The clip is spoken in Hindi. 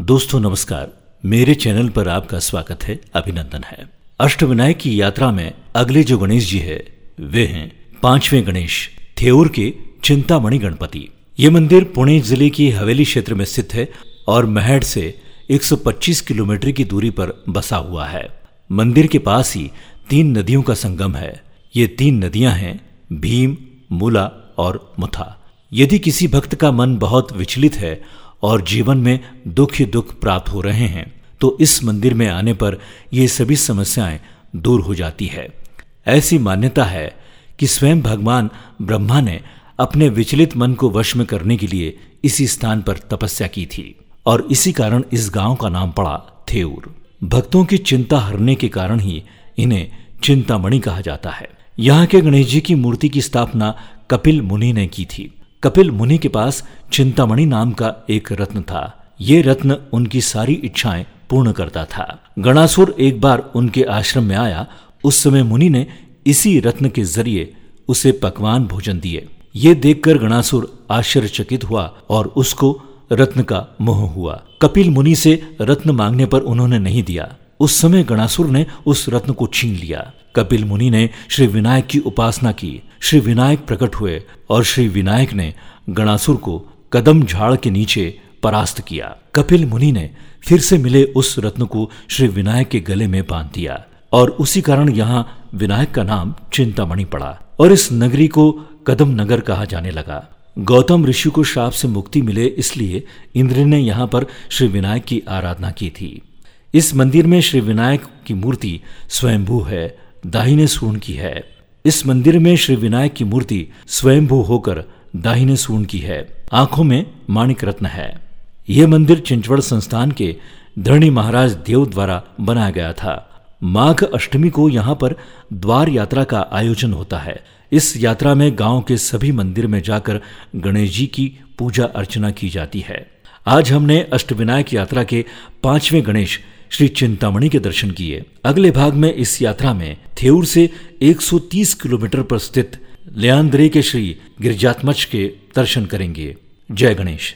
दोस्तों, नमस्कार। मेरे चैनल पर आपका स्वागत है, अभिनंदन है। अष्टविनायक की यात्रा में अगले जो गणेश जी है, वे हैं पाँचवें गणेश, थेऊर के चिंतामणि गणपति। ये मंदिर पुणे ज़िले की हवेली क्षेत्र में स्थित है और महड से 125 किलोमीटर की दूरी पर बसा हुआ है। मंदिर के पास ही तीन नदियों का संगम है। ये तीन नदियाँ हैं, भीम, मूला और मुथा। यदि किसी भक्त का मन बहुत विचलित है और जीवन में दुख ही दुख प्राप्त हो रहे हैं तो इस मंदिर में आने पर ये सभी समस्याएँ दूर हो जाती है। ऐसी मान्यता है कि स्वयं भगवान ब्रह्मा ने अपने विचलित मन को वश में करने के लिए इसी स्थान पर तपस्या की थी, और इसी कारण इस गाँव का नाम पड़ा थेऊर। भक्तों की चिंता हरने के कारण ही इन्हें चिंतामणि कहा जाता है। यहाँ के गणेश जी की मूर्ति की स्थापना कपिल मुनि ने की थी। कपिल मुनि के पास चिंतामणि नाम का एक रत्न था। ये रत्न उनकी सारी इच्छाएँ पूर्ण करता था। गणासुर एक बार उनके आश्रम में आया। उस समय मुनि ने इसी रत्न के ज़रिए उसे पकवान भोजन दिए। ये देखकर गणासुर आश्चर्यचकित हुआ और उसको रत्न का मोह हुआ। कपिल मुनि से रत्न मांगने पर उन्होंने नहीं दिया। उस समय गणासुर ने उस रत्न को छीन लिया। कपिल मुनि ने श्री विनायक की उपासना की। श्री विनायक प्रकट हुए और श्री विनायक ने गणासुर को कदम झाड़ के नीचे परास्त किया। कपिल मुनि ने फिर से मिले उस रत्न को श्री विनायक के गले में बाँध दिया और उसी कारण यहाँ विनायक का नाम चिंतामणि पड़ा और इस नगरी को कदम नगर कहा जाने लगा। गौतम ऋषि को श्राप से मुक्ति मिले इसलिए इंद्र ने यहाँ पर श्री विनायक की आराधना की थी। इस मंदिर में श्री विनायक की मूर्ति स्वयंभू है, दाहिने सूर्ण की है। इस मंदिर में श्री विनायक की मूर्ति स्वयंभू होकर दाहिने सूर्ण की है। आँखों में माणिक रत्न है। यह मंदिर चिंचवड़ संस्थान के धरणी महाराज देव द्वारा बनाया गया था। माघ अष्टमी को यहाँ पर द्वार यात्रा का आयोजन होता है। इस यात्रा में गाँव के सभी मंदिर में जाकर गणेश जी की पूजा अर्चना की जाती है। आज हमने अष्टविनायक यात्रा के पाँचवें गणेश श्री चिंतामणि के दर्शन किए। अगले भाग में इस यात्रा में थेऊर से 130 किलोमीटर पर स्थित लियांद्रे के श्री गिरिजात्मच के दर्शन करेंगे। जय गणेश।